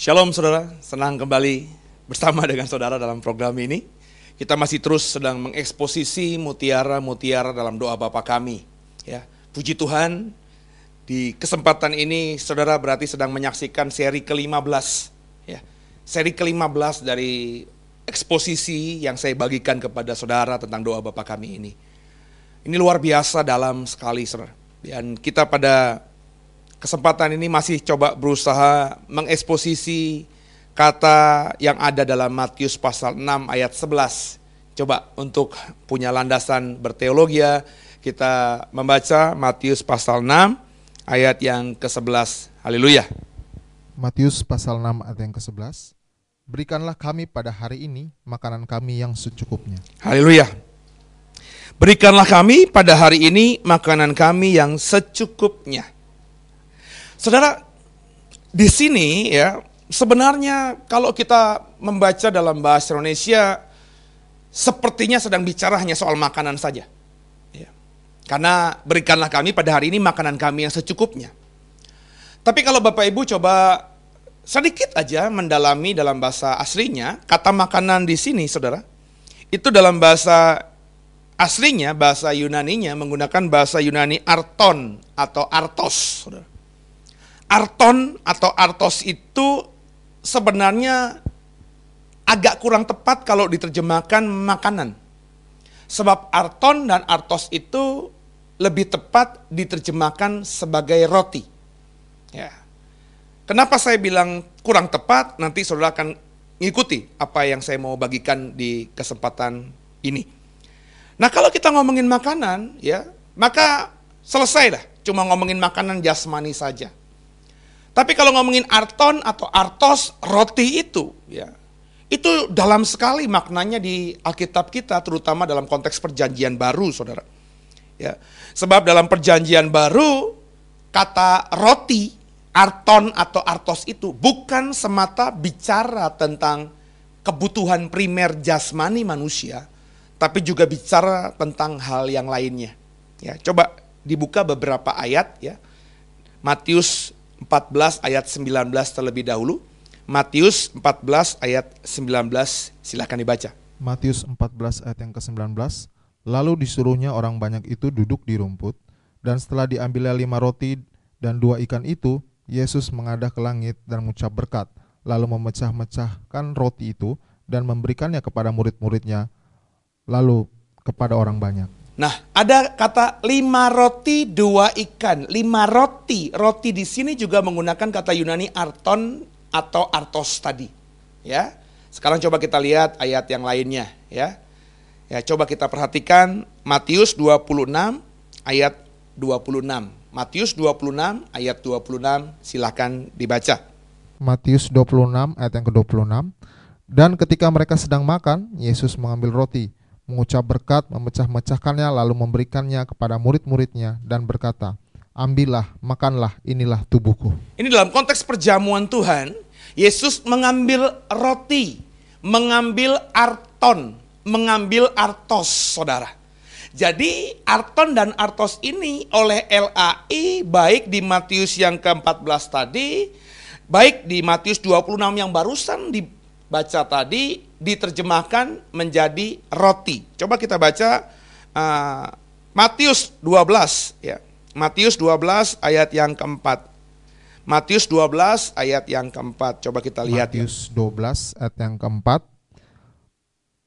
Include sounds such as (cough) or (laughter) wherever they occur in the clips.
Shalom saudara, senang kembali bersama dengan saudara dalam program ini. Kita masih terus sedang mengeksposisi mutiara-mutiara dalam doa Bapa kami. Ya, puji Tuhan, di kesempatan ini saudara berarti sedang menyaksikan seri ke-15. Ya, seri ke-15 dari eksposisi yang saya bagikan kepada saudara tentang doa Bapa kami ini. Ini luar biasa dalam sekali saudara. Dan kita pada kesempatan ini masih coba berusaha mengeksposisi kata yang ada dalam Matius pasal 6 ayat 11. Coba untuk punya landasan berteologi ya, kita membaca Matius pasal 6 ayat yang ke-11. Haleluya. Matius pasal 6 ayat yang ke-11. Berikanlah kami pada hari ini makanan kami yang secukupnya. Haleluya. Berikanlah kami pada hari ini makanan kami yang secukupnya. Saudara, di sini ya sebenarnya kalau kita membaca dalam bahasa Indonesia sepertinya sedang bicara hanya soal makanan saja. Ya. Karena berikanlah kami pada hari ini makanan kami yang secukupnya. Tapi kalau Bapak Ibu coba sedikit aja mendalami dalam bahasa aslinya, kata makanan di sini Saudara, itu dalam bahasa aslinya, bahasa Yunaninya menggunakan bahasa Yunani arton atau artos. Saudara. Arton atau artos itu sebenarnya agak kurang tepat kalau diterjemahkan makanan. Sebab arton dan artos itu lebih tepat diterjemahkan sebagai roti. Ya. Kenapa saya bilang kurang tepat? Nanti saudara akan ngikuti apa yang saya mau bagikan di kesempatan ini. Nah kalau kita ngomongin makanan, ya maka selesai dah. Cuma ngomongin makanan jasmani saja. Tapi kalau ngomongin arton atau artos, roti itu, ya, itu dalam sekali maknanya di Alkitab kita, terutama dalam konteks perjanjian baru, saudara. Ya, sebab dalam perjanjian baru, kata roti, arton atau artos itu bukan semata bicara tentang kebutuhan primer jasmani manusia, tapi juga bicara tentang hal yang lainnya. Ya, coba dibuka beberapa ayat ya. Matius 14 ayat 19 terlebih dahulu. Matius 14 ayat 19 silahkan dibaca. Matius 14 ayat yang ke-19. Lalu disuruhnya orang banyak itu duduk di rumput, dan setelah diambilnya lima roti dan dua ikan itu, Yesus mengadah ke langit dan mengucap berkat, lalu memecah-mecahkan roti itu dan memberikannya kepada murid-muridnya, lalu kepada orang banyak. Nah, ada kata lima roti, dua ikan. Lima roti, roti di sini juga menggunakan kata Yunani arton atau artos tadi. Ya, sekarang coba kita lihat ayat yang lainnya. Ya, ya coba kita perhatikan Matius 26 ayat 26. Matius 26 ayat 26 silahkan dibaca. Matius 26 ayat yang ke-26. Dan ketika mereka sedang makan, Yesus mengambil roti, mengucap berkat, memecah-mecahkannya, lalu memberikannya kepada murid-muridnya dan berkata, Ambillah, makanlah, inilah tubuhku. Ini dalam konteks perjamuan Tuhan, Yesus mengambil roti, mengambil arton, mengambil artos, saudara. Jadi arton dan artos ini oleh LAI baik di Matius yang ke-14 tadi, baik di Matius 26 yang barusan dibaca tadi, diterjemahkan menjadi roti. Coba kita baca uh, Matius 12 ya. Matius 12 ayat yang keempat. Matius 12 ayat yang keempat. Coba kita lihat. Ya. Matius 12 ayat yang keempat.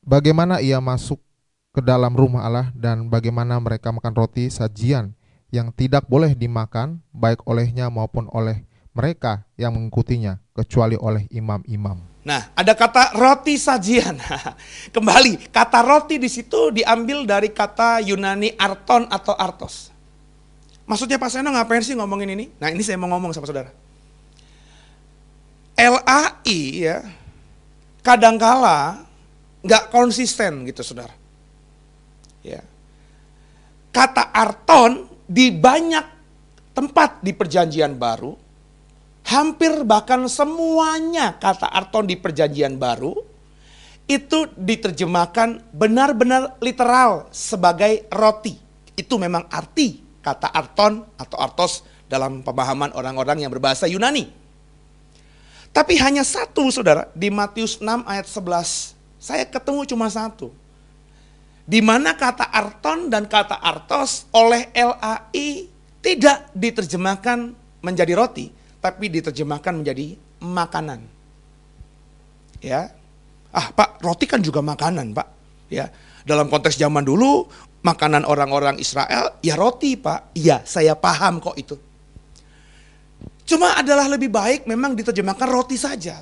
Bagaimana ia masuk ke dalam rumah Allah dan bagaimana mereka makan roti sajian yang tidak boleh dimakan baik olehnya maupun oleh mereka yang mengikutinya kecuali oleh imam-imam. Nah, ada kata roti sajian. (laughs) Kembali, kata roti di situ diambil dari kata Yunani arton atau artos. Maksudnya Pak Seno ngapain sih ngomongin ini? Nah, ini saya mau ngomong sama saudara. LAI ya, kadangkala nggak konsisten gitu saudara. Ya. Kata arton di banyak tempat di perjanjian baru hampir bahkan semuanya kata Arton di perjanjian baru itu diterjemahkan benar-benar literal sebagai roti. Itu memang arti kata Arton atau Artos dalam pemahaman orang-orang yang berbahasa Yunani. Tapi hanya satu saudara, di Matius 6 ayat 11. Saya ketemu cuma satu. Di mana kata arton dan kata artos oleh LAI tidak diterjemahkan menjadi roti, tapi diterjemahkan menjadi makanan. Ya. Ah, Pak, roti kan juga makanan, Pak. Ya. Dalam konteks zaman dulu, makanan orang-orang Israel ya roti, Pak. Iya, saya paham kok itu. Cuma adalah lebih baik memang diterjemahkan roti saja.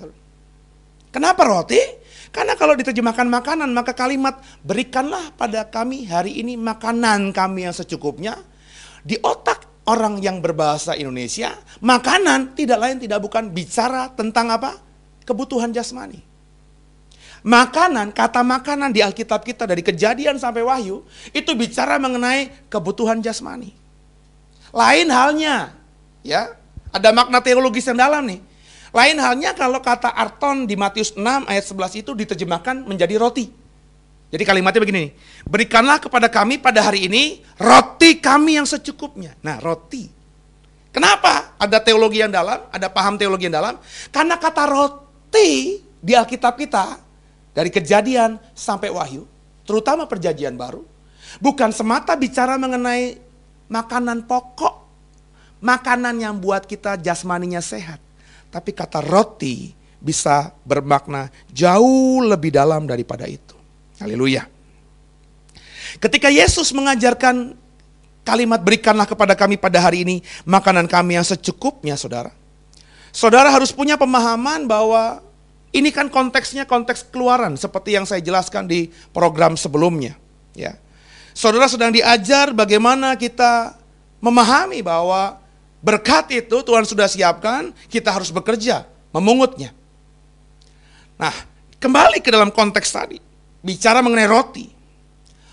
Kenapa roti? Karena kalau diterjemahkan makanan, maka kalimat berikanlah pada kami hari ini makanan kami yang secukupnya. Di otak orang yang berbahasa Indonesia, makanan tidak lain tidak bukan bicara tentang apa? Kebutuhan jasmani. Makanan, kata makanan di Alkitab kita dari kejadian sampai wahyu, itu bicara mengenai kebutuhan jasmani. Lain halnya, ya, ada makna teologis yang dalam nih. Lain halnya kalau kata arton di Matius 6 ayat 11 itu diterjemahkan menjadi roti. Jadi kalimatnya begini berikanlah kepada kami pada hari ini roti kami yang secukupnya. Nah roti. Kenapa ada teologi yang dalam, ada paham teologi yang dalam? Karena kata roti di Alkitab kita, dari kejadian sampai wahyu, terutama perjanjian baru, bukan semata bicara mengenai makanan pokok, makanan yang buat kita jasmaninya sehat tapi kata roti bisa bermakna jauh lebih dalam daripada itu. Haleluya. Ketika Yesus mengajarkan kalimat berikanlah kepada kami pada hari ini makanan kami yang secukupnya saudara. Saudara harus punya pemahaman bahwa ini kan konteksnya konteks keluaran seperti yang saya jelaskan di program sebelumnya. Ya. Saudara sedang diajar bagaimana kita memahami bahwa Berkat itu Tuhan sudah siapkan, kita harus bekerja, memungutnya. Nah, kembali ke dalam konteks tadi. Bicara mengenai roti.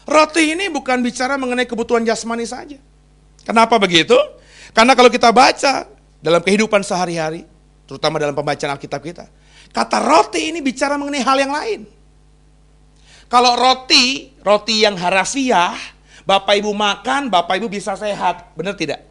Roti ini bukan bicara mengenai kebutuhan jasmani saja. Kenapa begitu? Karena kalau kita baca dalam kehidupan sehari-hari, terutama dalam pembacaan Alkitab kita, kata roti ini bicara mengenai hal yang lain. Kalau roti, roti yang harafiah, Bapak Ibu makan, Bapak Ibu bisa sehat. Benar tidak?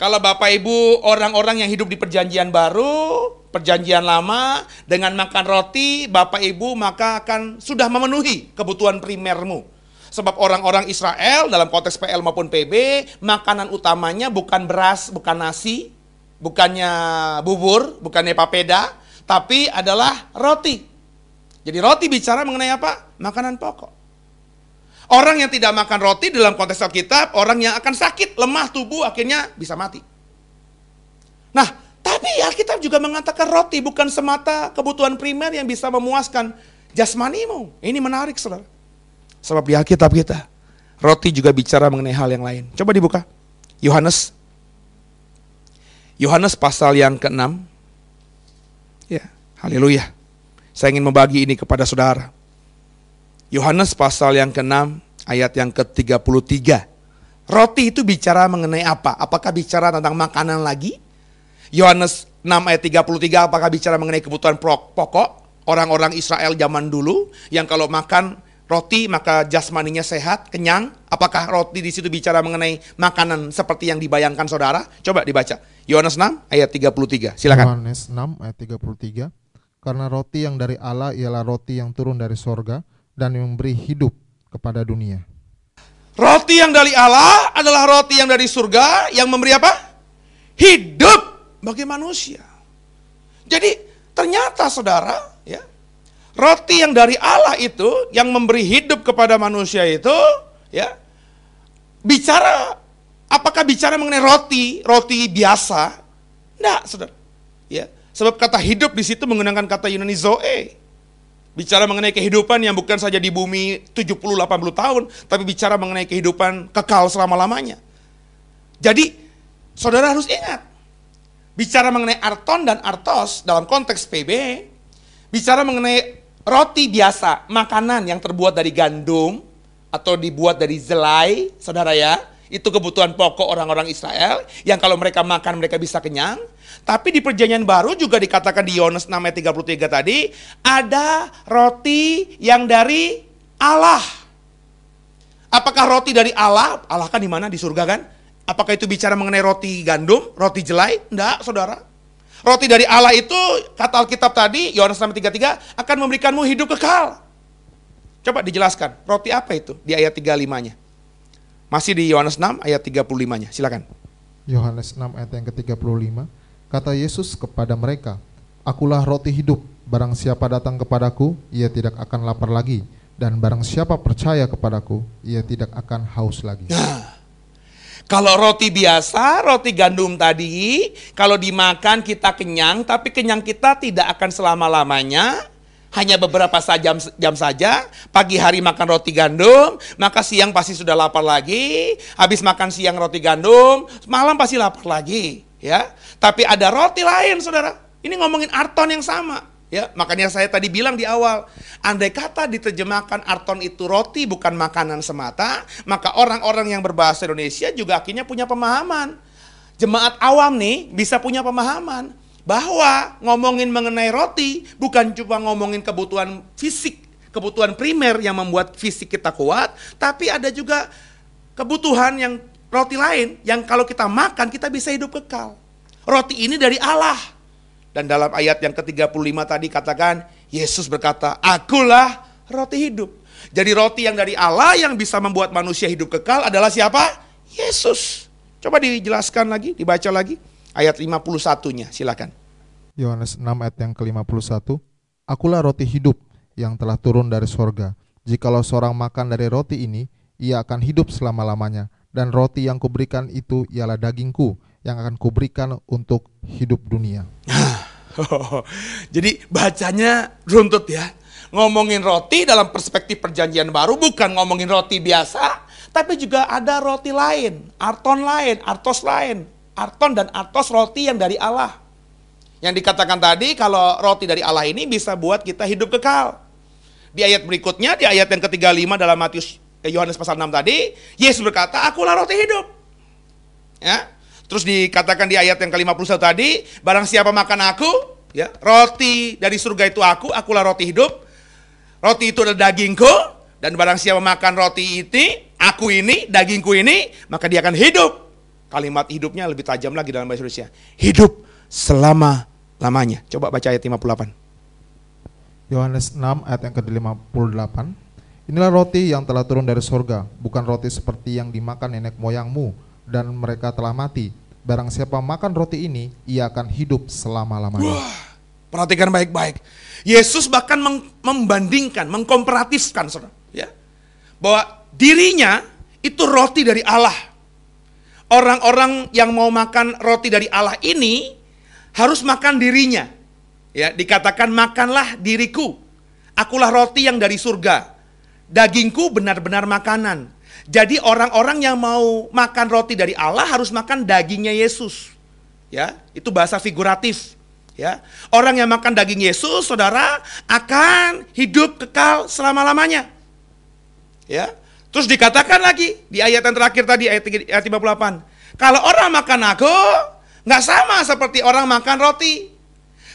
Kalau Bapak Ibu orang-orang yang hidup di perjanjian baru, perjanjian lama, dengan makan roti, Bapak Ibu maka akan sudah memenuhi kebutuhan primermu. Sebab orang-orang Israel dalam konteks PL maupun PB, makanan utamanya bukan beras, bukan nasi, bukannya bubur, bukannya papeda, tapi adalah roti. Jadi roti bicara mengenai apa? Makanan pokok. Orang yang tidak makan roti dalam konteks Alkitab, orang yang akan sakit, lemah tubuh, akhirnya bisa mati. Nah, tapi Alkitab juga mengatakan roti bukan semata kebutuhan primer yang bisa memuaskan jasmanimu. Ini menarik, saudara. Sebab di Alkitab kita, roti juga bicara mengenai hal yang lain. Coba dibuka. Yohanes. Yohanes pasal yang ke-6. Ya, haleluya. Saya ingin membagi ini kepada saudara. Yohanes pasal yang ke-6 ayat yang ke-33. Roti itu bicara mengenai apa? Apakah bicara tentang makanan lagi? Yohanes 6 ayat 33 apakah bicara mengenai kebutuhan pokok orang-orang Israel zaman dulu yang kalau makan roti maka jasmaninya sehat, kenyang? Apakah roti di situ bicara mengenai makanan seperti yang dibayangkan saudara? Coba dibaca. Yohanes 6 ayat 33. Silakan. Yohanes 6 ayat 33. Karena roti yang dari Allah ialah roti yang turun dari sorga dan memberi hidup kepada dunia. Roti yang dari Allah adalah roti yang dari surga yang memberi apa? Hidup bagi manusia. Jadi ternyata saudara, ya, roti yang dari Allah itu yang memberi hidup kepada manusia itu, ya, bicara apakah bicara mengenai roti, roti biasa? Enggak, saudara. Ya, sebab kata hidup di situ menggunakan kata Yunani zoe. Bicara mengenai kehidupan yang bukan saja di bumi 70-80 tahun, tapi bicara mengenai kehidupan kekal selama-lamanya. Jadi, saudara harus ingat, bicara mengenai arton dan artos dalam konteks PB, bicara mengenai roti biasa, makanan yang terbuat dari gandum atau dibuat dari zelai, saudara ya, itu kebutuhan pokok orang-orang Israel yang kalau mereka makan mereka bisa kenyang. Tapi di perjanjian baru juga dikatakan di Yohanes 6 ayat 33 tadi, ada roti yang dari Allah. Apakah roti dari Allah? Allah kan di mana? Di surga kan? Apakah itu bicara mengenai roti gandum, roti jelai? Enggak, saudara. Roti dari Allah itu, kata Alkitab tadi, Yohanes 6:33, akan memberikanmu hidup kekal. Coba dijelaskan, roti apa itu di ayat 35-nya? Masih di Yohanes 6 ayat 35-nya, silakan. Yohanes 6 ayat yang ke-35, kata Yesus kepada mereka, Akulah roti hidup, barang siapa datang kepadaku, ia tidak akan lapar lagi, dan barang siapa percaya kepadaku, ia tidak akan haus lagi. Nah, kalau roti biasa, roti gandum tadi, kalau dimakan kita kenyang, tapi kenyang kita tidak akan selama-lamanya, hanya beberapa jam, jam saja. Pagi hari makan roti gandum, maka siang pasti sudah lapar lagi. Habis makan siang roti gandum, malam pasti lapar lagi. Ya, tapi ada roti lain, saudara. Ini ngomongin arton yang sama. Ya, makanya saya tadi bilang di awal, andai kata diterjemahkan arton itu roti bukan makanan semata, maka orang-orang yang berbahasa Indonesia juga akhirnya punya pemahaman. Jemaat awam nih bisa punya pemahaman bahwa ngomongin mengenai roti bukan cuma ngomongin kebutuhan fisik, kebutuhan primer yang membuat fisik kita kuat, tapi ada juga kebutuhan yang roti lain yang kalau kita makan kita bisa hidup kekal. Roti ini dari Allah. Dan dalam ayat yang ke-35 tadi katakan, Yesus berkata, akulah roti hidup. Jadi roti yang dari Allah yang bisa membuat manusia hidup kekal adalah siapa? Yesus. Coba dijelaskan lagi, dibaca lagi. Ayat 51-nya, silakan. Yohanes 6 ayat yang ke-51. Akulah roti hidup yang telah turun dari sorga. Jikalau seorang makan dari roti ini, ia akan hidup selama-lamanya. Dan roti yang kuberikan itu ialah dagingku yang akan kuberikan untuk hidup dunia. (laughs) Jadi bacanya runtut ya. Ngomongin roti dalam perspektif perjanjian baru bukan ngomongin roti biasa, tapi juga ada roti lain, arton lain, artos lain. Arton dan artos roti yang dari Allah. Yang dikatakan tadi kalau roti dari Allah ini bisa buat kita hidup kekal. Di ayat berikutnya, di ayat yang ke-35 dalam Matius eh, Yohanes pasal 6 tadi, Yesus berkata, "Akulah roti hidup." Ya, Terus dikatakan di ayat yang ke-51 tadi, barang siapa makan aku, ya, roti dari surga itu aku, akulah roti hidup. Roti itu adalah dagingku, dan barang siapa makan roti ini, aku ini, dagingku ini, maka dia akan hidup. Kalimat hidupnya lebih tajam lagi dalam bahasa Indonesia. Hidup selama-lamanya. Coba baca ayat 58. Yohanes 6 ayat yang ke-58. Inilah roti yang telah turun dari surga, bukan roti seperti yang dimakan nenek moyangmu, dan mereka telah mati. Barang siapa makan roti ini, ia akan hidup selama-lamanya. Perhatikan baik-baik. Yesus bahkan membandingkan, mengkomparatifkan, ya, bahwa dirinya itu roti dari Allah. Orang-orang yang mau makan roti dari Allah ini harus makan dirinya. Ya, dikatakan makanlah diriku. Akulah roti yang dari surga. Dagingku benar-benar makanan. Jadi orang-orang yang mau makan roti dari Allah harus makan dagingnya Yesus. Ya, itu bahasa figuratif. Ya, orang yang makan daging Yesus, saudara, akan hidup kekal selama-lamanya. Ya, terus dikatakan lagi di ayat yang terakhir tadi ayat 58. Kalau orang makan aku, nggak sama seperti orang makan roti.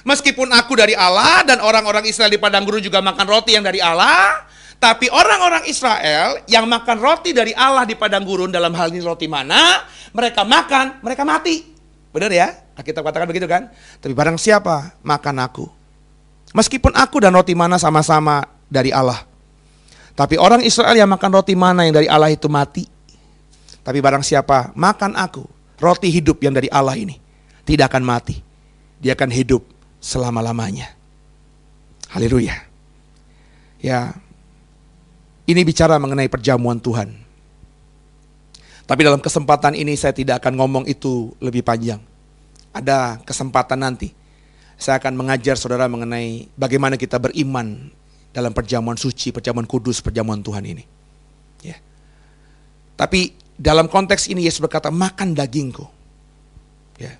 Meskipun aku dari Allah dan orang-orang Israel di padang gurun juga makan roti yang dari Allah, tapi orang-orang Israel yang makan roti dari Allah di padang gurun dalam hal ini roti mana, mereka makan, mereka mati. Benar ya? Kita katakan begitu kan? Tapi barang siapa makan aku. Meskipun aku dan roti mana sama-sama dari Allah. Tapi orang Israel yang makan roti mana yang dari Allah itu mati. Tapi barang siapa makan aku, roti hidup yang dari Allah ini, tidak akan mati. Dia akan hidup selama-lamanya. Haleluya. Ya, ini bicara mengenai perjamuan Tuhan. Tapi dalam kesempatan ini saya tidak akan ngomong itu lebih panjang. Ada kesempatan nanti. Saya akan mengajar saudara mengenai bagaimana kita beriman dalam perjamuan suci, perjamuan kudus, perjamuan Tuhan ini. Ya. Tapi dalam konteks ini Yesus berkata, makan dagingku. Ya.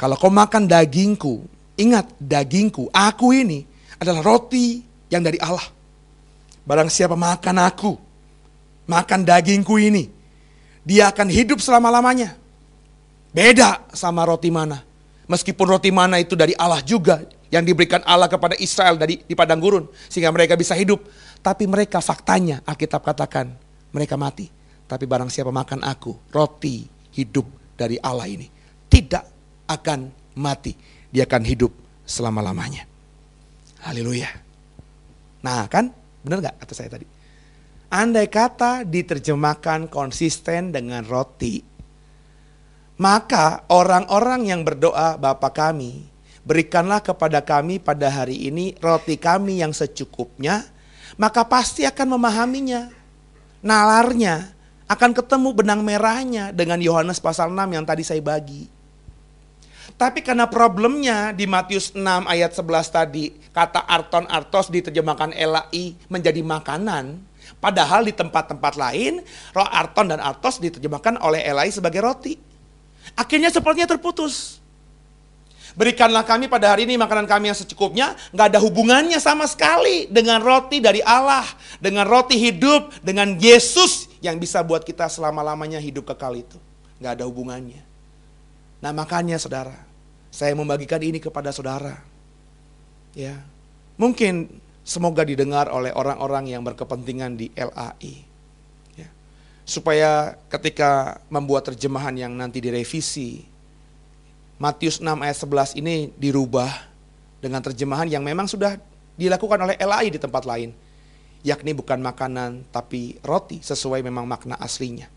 Kalau kau makan dagingku, ingat dagingku, aku ini adalah roti yang dari Allah. Barang siapa makan aku, makan dagingku ini, dia akan hidup selama-lamanya. Beda sama roti mana. Meskipun roti mana itu dari Allah juga, yang diberikan Allah kepada Israel dari di padang gurun, sehingga mereka bisa hidup. Tapi mereka faktanya, Alkitab katakan, mereka mati. Tapi barang siapa makan aku, roti hidup dari Allah ini, tidak akan mati. dia akan hidup selama-lamanya. Haleluya. Nah kan, benar nggak kata saya tadi? Andai kata diterjemahkan konsisten dengan roti, maka orang-orang yang berdoa Bapa kami, berikanlah kepada kami pada hari ini roti kami yang secukupnya, maka pasti akan memahaminya. Nalarnya akan ketemu benang merahnya dengan Yohanes pasal 6 yang tadi saya bagi. Tapi karena problemnya di Matius 6 ayat 11 tadi, kata arton artos diterjemahkan elai menjadi makanan. Padahal di tempat-tempat lain, roh arton dan artos diterjemahkan oleh elai sebagai roti. Akhirnya sepertinya terputus. Berikanlah kami pada hari ini makanan kami yang secukupnya, nggak ada hubungannya sama sekali dengan roti dari Allah, dengan roti hidup, dengan Yesus yang bisa buat kita selama-lamanya hidup kekal itu. Nggak ada hubungannya. Nah makanya saudara, saya membagikan ini kepada saudara. Ya, mungkin semoga didengar oleh orang-orang yang berkepentingan di LAI. Ya. Supaya ketika membuat terjemahan yang nanti direvisi, Matius 6 ayat 11 ini dirubah dengan terjemahan yang memang sudah dilakukan oleh LAI di tempat lain. Yakni bukan makanan tapi roti sesuai memang makna aslinya.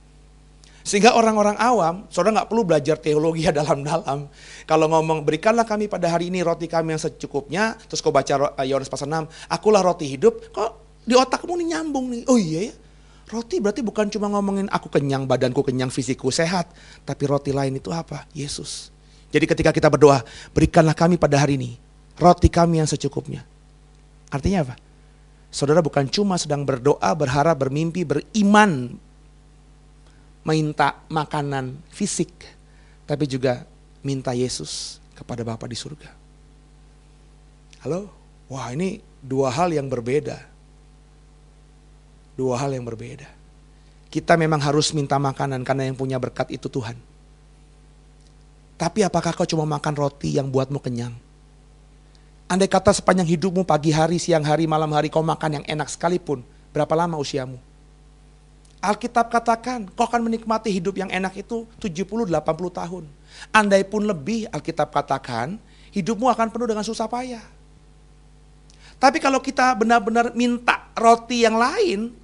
Sehingga orang-orang awam, saudara nggak perlu belajar teologi ya (laughs) dalam-dalam. Kalau ngomong berikanlah kami pada hari ini roti kami yang secukupnya, terus kau baca eh, Yohanes pasal 6, akulah roti hidup, kok di otakmu nih nyambung nih. Oh iya ya, roti berarti bukan cuma ngomongin aku kenyang, badanku kenyang, fisikku sehat. Tapi roti lain itu apa? Yesus. Jadi ketika kita berdoa, berikanlah kami pada hari ini roti kami yang secukupnya. Artinya apa? Saudara bukan cuma sedang berdoa, berharap, bermimpi, beriman minta makanan fisik, tapi juga minta Yesus kepada Bapa di surga. Halo? Wah ini dua hal yang berbeda. Dua hal yang berbeda. Kita memang harus minta makanan karena yang punya berkat itu Tuhan. Tapi apakah kau cuma makan roti yang buatmu kenyang? Andai kata sepanjang hidupmu pagi hari, siang hari, malam hari kau makan yang enak sekalipun, berapa lama usiamu? Alkitab katakan, kau akan menikmati hidup yang enak itu 70-80 tahun. Andai pun lebih, Alkitab katakan, hidupmu akan penuh dengan susah payah. Tapi kalau kita benar-benar minta roti yang lain,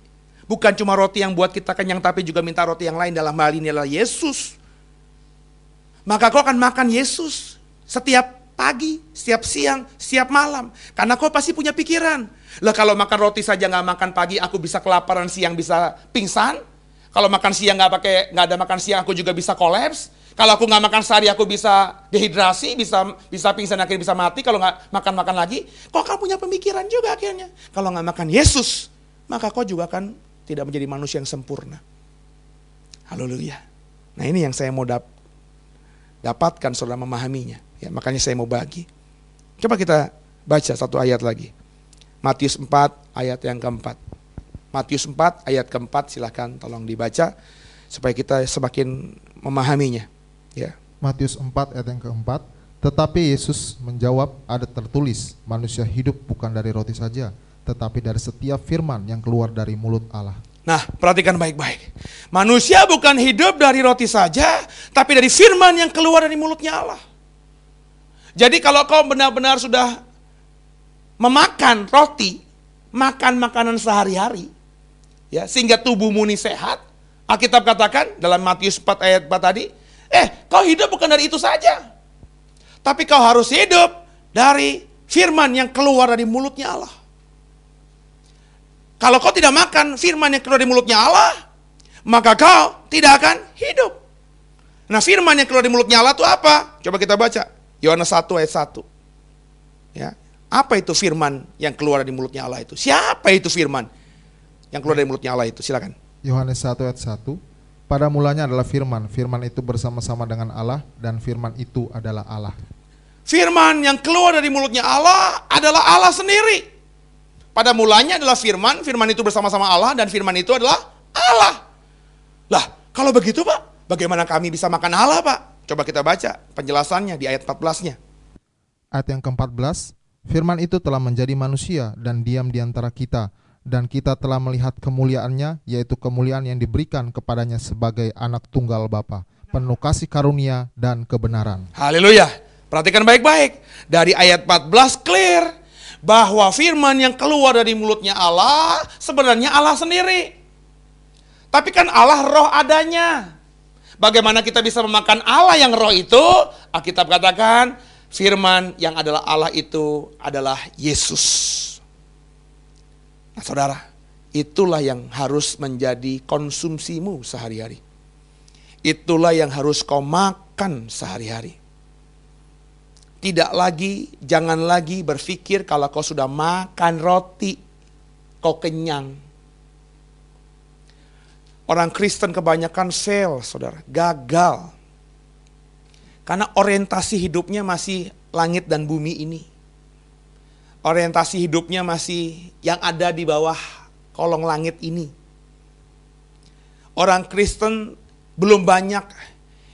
bukan cuma roti yang buat kita kenyang, tapi juga minta roti yang lain dalam hal ini adalah Yesus. Maka kau akan makan Yesus setiap pagi, setiap siang, setiap malam. Karena kau pasti punya pikiran, lah kalau makan roti saja nggak makan pagi, aku bisa kelaparan siang bisa pingsan. Kalau makan siang nggak pakai nggak ada makan siang, aku juga bisa kolaps. Kalau aku nggak makan sehari, aku bisa dehidrasi, bisa bisa pingsan akhirnya bisa mati. Kalau nggak makan makan lagi, kok kamu punya pemikiran juga akhirnya. Kalau nggak makan Yesus, maka kau juga akan tidak menjadi manusia yang sempurna. Haleluya. Nah ini yang saya mau dap dapatkan saudara memahaminya. Ya, makanya saya mau bagi. Coba kita baca satu ayat lagi. Matius 4 ayat yang keempat. Matius 4 ayat keempat silahkan tolong dibaca supaya kita semakin memahaminya. Ya. Matius 4 ayat yang keempat. Tetapi Yesus menjawab ada tertulis manusia hidup bukan dari roti saja tetapi dari setiap firman yang keluar dari mulut Allah. Nah, perhatikan baik-baik. Manusia bukan hidup dari roti saja, tapi dari firman yang keluar dari mulutnya Allah. Jadi kalau kau benar-benar sudah memakan roti, makan makanan sehari-hari, ya sehingga tubuhmu ini sehat. Alkitab katakan dalam Matius 4 ayat 4 tadi, eh kau hidup bukan dari itu saja. Tapi kau harus hidup dari firman yang keluar dari mulutnya Allah. Kalau kau tidak makan firman yang keluar dari mulutnya Allah, maka kau tidak akan hidup. Nah firman yang keluar dari mulutnya Allah itu apa? Coba kita baca. Yohanes 1 ayat 1. Ya, apa itu firman yang keluar dari mulutnya Allah itu? Siapa itu firman yang keluar dari mulutnya Allah itu? Silakan. Yohanes 1 ayat 1. Pada mulanya adalah firman. Firman itu bersama-sama dengan Allah dan firman itu adalah Allah. Firman yang keluar dari mulutnya Allah adalah Allah sendiri. Pada mulanya adalah firman, firman itu bersama-sama Allah dan firman itu adalah Allah. Lah, kalau begitu Pak, bagaimana kami bisa makan Allah Pak? Coba kita baca penjelasannya di ayat 14-nya. Ayat yang ke-14, Firman itu telah menjadi manusia dan diam di antara kita, dan kita telah melihat kemuliaannya, yaitu kemuliaan yang diberikan kepadanya sebagai anak tunggal Bapa, penuh kasih karunia dan kebenaran. Haleluya. Perhatikan baik-baik. Dari ayat 14 clear bahwa firman yang keluar dari mulutnya Allah sebenarnya Allah sendiri. Tapi kan Allah roh adanya. Bagaimana kita bisa memakan Allah yang roh itu? Alkitab katakan firman yang adalah Allah itu adalah Yesus. Nah saudara, itulah yang harus menjadi konsumsimu sehari-hari. Itulah yang harus kau makan sehari-hari. Tidak lagi, jangan lagi berpikir kalau kau sudah makan roti, kau kenyang. Orang Kristen kebanyakan fail, saudara, gagal. Karena orientasi hidupnya masih langit dan bumi ini. Orientasi hidupnya masih yang ada di bawah kolong langit ini. Orang Kristen belum banyak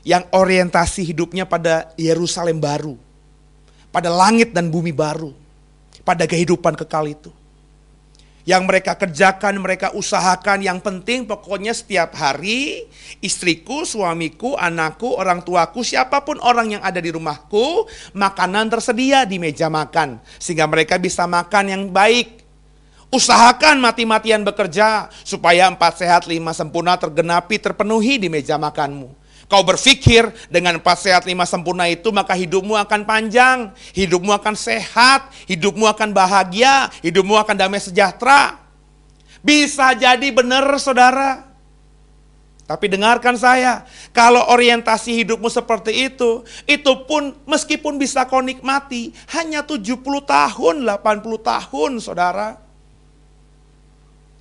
yang orientasi hidupnya pada Yerusalem baru. Pada langit dan bumi baru. Pada kehidupan kekal itu yang mereka kerjakan, mereka usahakan. Yang penting pokoknya setiap hari istriku, suamiku, anakku, orang tuaku, siapa pun orang yang ada di rumahku, makanan tersedia di meja makan. Sehingga mereka bisa makan yang baik. Usahakan mati-matian bekerja supaya empat sehat lima sempurna tergenapi terpenuhi di meja makanmu. Kau berpikir dengan empat sehat lima sempurna itu maka hidupmu akan panjang, hidupmu akan sehat, hidupmu akan bahagia, hidupmu akan damai sejahtera. Bisa jadi benar saudara. Tapi dengarkan saya, kalau orientasi hidupmu seperti itu, itu pun meskipun bisa kau nikmati, hanya 70 tahun, 80 tahun saudara.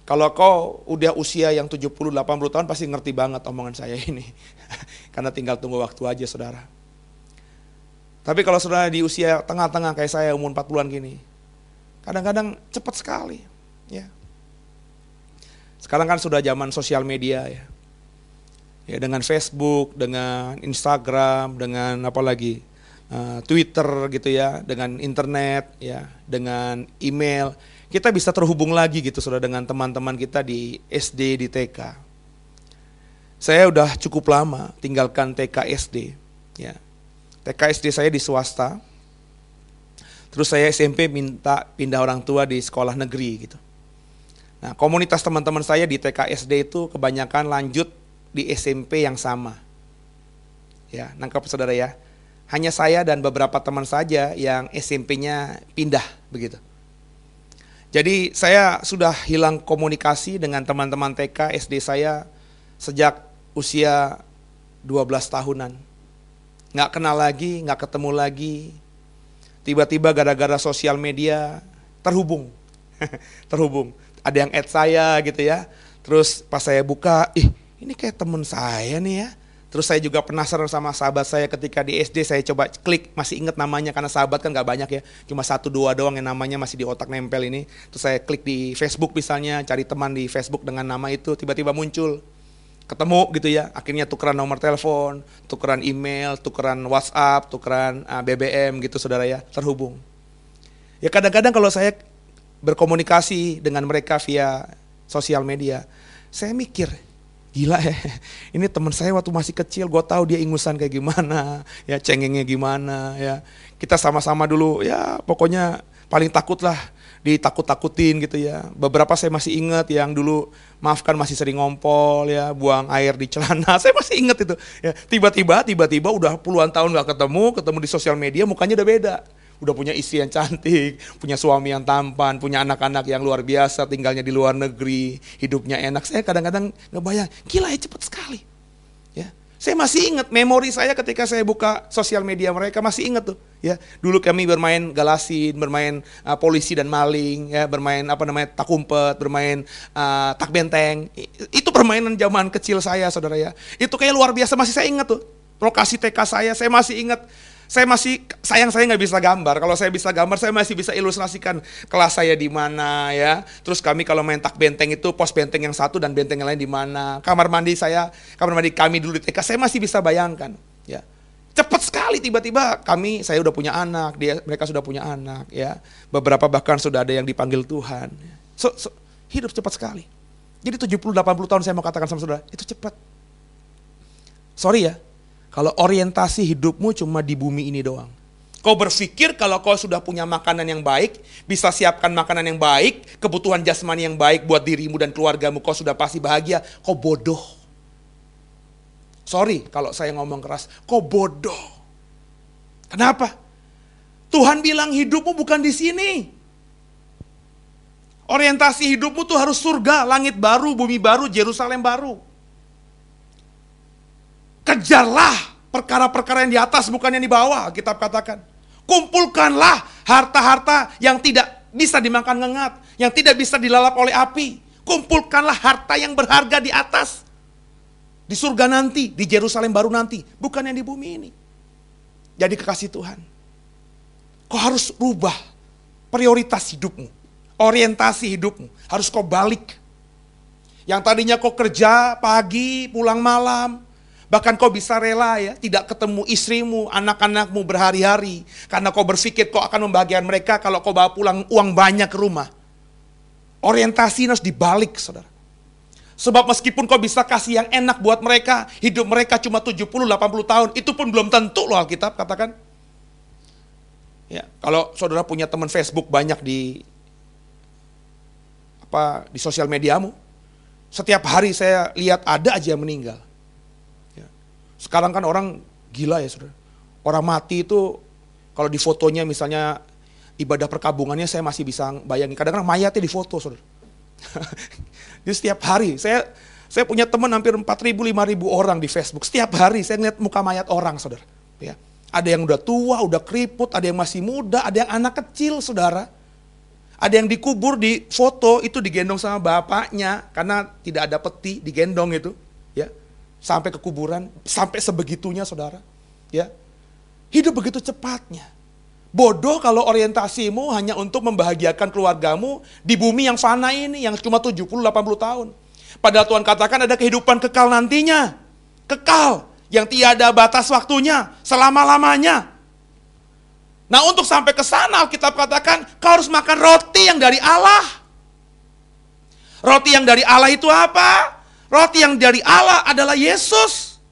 Kalau kau udah usia yang 70-80 tahun pasti ngerti banget omongan saya ini. (laughs) Karena tinggal tunggu waktu aja saudara. Tapi kalau saudara di usia tengah-tengah kayak saya umur 40-an gini. Kadang-kadang cepat sekali. ya. Sekarang kan sudah zaman sosial media ya. Ya dengan Facebook, dengan Instagram, dengan apa lagi? Uh, Twitter gitu ya, dengan internet ya, dengan email kita bisa terhubung lagi gitu saudara dengan teman-teman kita di SD, di TK. Saya udah cukup lama tinggalkan TK SD. Ya. TK SD saya di swasta. Terus saya SMP minta pindah orang tua di sekolah negeri gitu. Nah komunitas teman-teman saya di TK SD itu kebanyakan lanjut di SMP yang sama. Ya, nangkap saudara ya. Hanya saya dan beberapa teman saja yang SMP-nya pindah begitu. Jadi saya sudah hilang komunikasi dengan teman-teman TK SD saya sejak usia 12 tahunan. Nggak kenal lagi, nggak ketemu lagi. Tiba-tiba gara-gara sosial media terhubung. (laughs) terhubung. Ada yang add saya gitu ya. Terus pas saya buka, ih ini kayak temen saya nih ya. Terus saya juga penasaran sama sahabat saya ketika di SD saya coba klik masih inget namanya karena sahabat kan gak banyak ya cuma satu dua doang yang namanya masih di otak nempel ini. Terus saya klik di Facebook misalnya cari teman di Facebook dengan nama itu tiba-tiba muncul ketemu gitu ya. Akhirnya tukeran nomor telepon tukeran email tukeran WhatsApp tukeran uh, ah, BBM gitu saudara ya. Terhubung. Ya kadang-kadang kalau saya berkomunikasi dengan mereka via sosial media saya mikir Gila ya, (laughs) ini teman saya waktu masih kecil, gue tahu dia ingusan kayak gimana, (laughs) ya cengengnya gimana, ya. Kita sama-sama dulu, ya pokoknya paling takut lah ditakut-takutin gitu ya. Beberapa saya masih ingat yang dulu maafkan masih sering ngompol ya, buang air di celana. (laughs) Saya masih ingat itu. Ya, tiba-tiba tiba-tiba udah puluhan tahun gak ketemu, ketemu di sosial media mukanya udah beda udah punya istri yang cantik, punya suami yang tampan, punya anak-anak yang luar biasa, tinggalnya di luar negeri, hidupnya enak. Saya kadang-kadang ngebayang, gila ya cepet sekali. Ya, saya masih ingat memori saya ketika saya buka sosial media mereka masih ingat tuh. Ya, dulu kami bermain galasin, bermain uh, polisi dan maling, ya, bermain apa namanya tak umpet, bermain uh, tak benteng. Itu permainan zaman kecil saya, saudara ya. Itu kayak luar biasa masih saya ingat tuh. Lokasi TK saya, saya masih ingat saya masih sayang saya nggak bisa gambar. Kalau saya bisa gambar, saya masih bisa ilustrasikan kelas saya di mana ya. Terus kami kalau main tak benteng itu pos benteng yang satu dan benteng yang lain di mana. Kamar mandi saya, kamar mandi kami dulu di TK, saya masih bisa bayangkan ya. Cepat sekali tiba-tiba kami saya udah punya anak, dia mereka sudah punya anak ya. Beberapa bahkan sudah ada yang dipanggil Tuhan. So, so, hidup cepat sekali. Jadi 70 80 tahun saya mau katakan sama saudara, itu cepat. Sorry ya, kalau orientasi hidupmu cuma di bumi ini doang. Kau berpikir kalau kau sudah punya makanan yang baik, bisa siapkan makanan yang baik, kebutuhan jasmani yang baik buat dirimu dan keluargamu, kau sudah pasti bahagia. Kau bodoh. Sorry kalau saya ngomong keras, kau bodoh. Kenapa? Tuhan bilang hidupmu bukan di sini. Orientasi hidupmu tuh harus surga, langit baru, bumi baru, Jerusalem baru. Kejarlah perkara-perkara yang di atas bukan yang di bawah, kitab katakan. Kumpulkanlah harta-harta yang tidak bisa dimakan ngengat, yang tidak bisa dilalap oleh api. Kumpulkanlah harta yang berharga di atas. Di surga nanti, di Yerusalem baru nanti, bukan yang di bumi ini. Jadi kekasih Tuhan. Kau harus rubah prioritas hidupmu, orientasi hidupmu. Harus kau balik. Yang tadinya kau kerja pagi, pulang malam, Bahkan kau bisa rela ya, tidak ketemu istrimu, anak-anakmu berhari-hari. Karena kau berpikir kau akan membahagiakan mereka kalau kau bawa pulang uang banyak ke rumah. Orientasi harus dibalik, saudara. Sebab meskipun kau bisa kasih yang enak buat mereka, hidup mereka cuma 70-80 tahun, itu pun belum tentu loh Alkitab katakan. Ya, kalau saudara punya teman Facebook banyak di apa di sosial mediamu, setiap hari saya lihat ada aja yang meninggal. Sekarang kan orang gila ya saudara. Orang mati itu kalau di fotonya misalnya ibadah perkabungannya saya masih bisa bayangin. Kadang-kadang mayatnya di foto saudara. (laughs) Jadi setiap hari saya saya punya teman hampir 4.000 5.000 orang di Facebook. Setiap hari saya lihat muka mayat orang saudara. Ya. Ada yang udah tua, udah keriput, ada yang masih muda, ada yang anak kecil saudara. Ada yang dikubur di foto itu digendong sama bapaknya karena tidak ada peti digendong itu. Sampai ke kuburan, sampai sebegitunya saudara. Ya. Hidup begitu cepatnya. Bodoh kalau orientasimu hanya untuk membahagiakan keluargamu di bumi yang fana ini, yang cuma 70-80 tahun. Padahal Tuhan katakan ada kehidupan kekal nantinya. Kekal, yang tiada batas waktunya, selama-lamanya. Nah untuk sampai ke sana Alkitab katakan kau harus makan roti yang dari Allah. Roti yang dari Allah itu apa? Roti yang dari Allah adalah Yesus.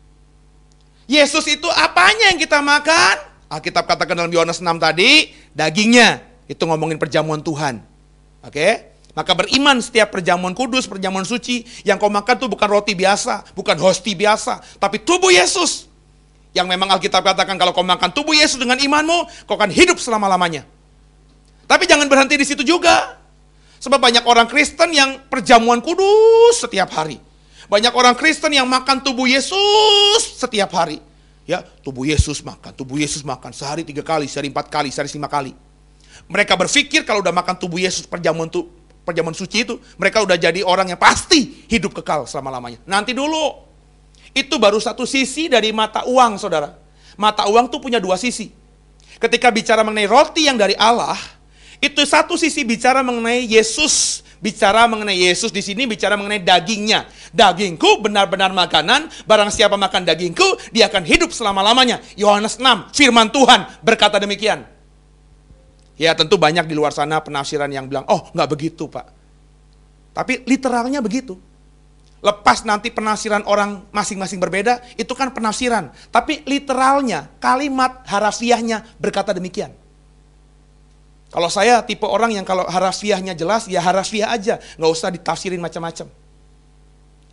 Yesus itu apanya yang kita makan? Alkitab katakan dalam Yohanes 6 tadi, dagingnya. Itu ngomongin perjamuan Tuhan. Oke? Maka beriman setiap perjamuan kudus, perjamuan suci, yang kau makan itu bukan roti biasa, bukan hosti biasa, tapi tubuh Yesus. Yang memang Alkitab katakan kalau kau makan tubuh Yesus dengan imanmu, kau akan hidup selama-lamanya. Tapi jangan berhenti di situ juga. Sebab banyak orang Kristen yang perjamuan kudus setiap hari. Banyak orang Kristen yang makan tubuh Yesus setiap hari. Ya, tubuh Yesus makan, tubuh Yesus makan sehari tiga kali, sehari empat kali, sehari lima kali. Mereka berpikir kalau udah makan tubuh Yesus perjamuan tu, perjamuan suci itu, mereka udah jadi orang yang pasti hidup kekal selama-lamanya. Nanti dulu. Itu baru satu sisi dari mata uang, saudara. Mata uang tuh punya dua sisi. Ketika bicara mengenai roti yang dari Allah, itu satu sisi bicara mengenai Yesus bicara mengenai Yesus di sini bicara mengenai dagingnya. Dagingku benar-benar makanan, barang siapa makan dagingku, dia akan hidup selama-lamanya. Yohanes 6, firman Tuhan berkata demikian. Ya tentu banyak di luar sana penafsiran yang bilang, oh nggak begitu pak. Tapi literalnya begitu. Lepas nanti penafsiran orang masing-masing berbeda, itu kan penafsiran. Tapi literalnya, kalimat harafiahnya berkata demikian. Kalau saya tipe orang yang kalau harafiahnya jelas, ya harafiah aja. Nggak usah ditafsirin macam-macam.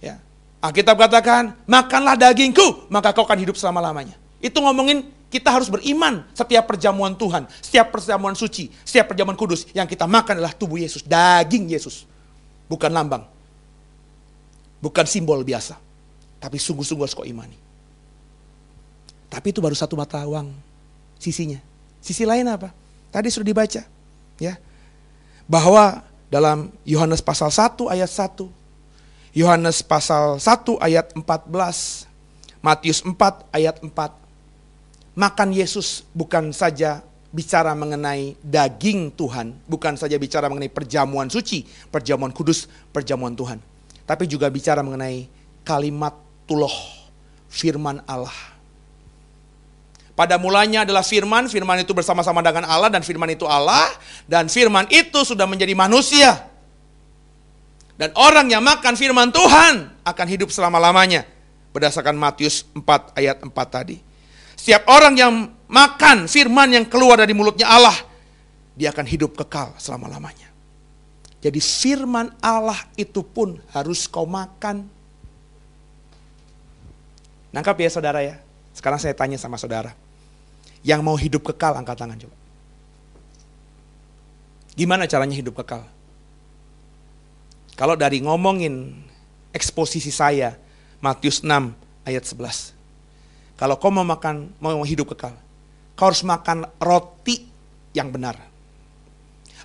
Ya. Alkitab katakan, makanlah dagingku, maka kau akan hidup selama-lamanya. Itu ngomongin kita harus beriman setiap perjamuan Tuhan, setiap perjamuan suci, setiap perjamuan kudus. Yang kita makan adalah tubuh Yesus, daging Yesus. Bukan lambang. Bukan simbol biasa. Tapi sungguh-sungguh harus kau imani. Tapi itu baru satu mata uang sisinya. Sisi lain apa? Tadi sudah dibaca, ya. Bahwa dalam Yohanes pasal 1 ayat 1, Yohanes pasal 1 ayat 14, Matius 4 ayat 4. Makan Yesus bukan saja bicara mengenai daging Tuhan, bukan saja bicara mengenai perjamuan suci, perjamuan kudus, perjamuan Tuhan. Tapi juga bicara mengenai kalimat tuloh, firman Allah pada mulanya adalah firman, firman itu bersama-sama dengan Allah dan firman itu Allah dan firman itu sudah menjadi manusia. Dan orang yang makan firman Tuhan akan hidup selama-lamanya. Berdasarkan Matius 4 ayat 4 tadi. Setiap orang yang makan firman yang keluar dari mulutnya Allah, dia akan hidup kekal selama-lamanya. Jadi firman Allah itu pun harus kau makan. Nangkap ya saudara ya. Sekarang saya tanya sama saudara. Yang mau hidup kekal angkat tangan coba. Gimana caranya hidup kekal? Kalau dari ngomongin eksposisi saya, Matius 6 ayat 11. Kalau kau mau makan, mau hidup kekal, kau harus makan roti yang benar.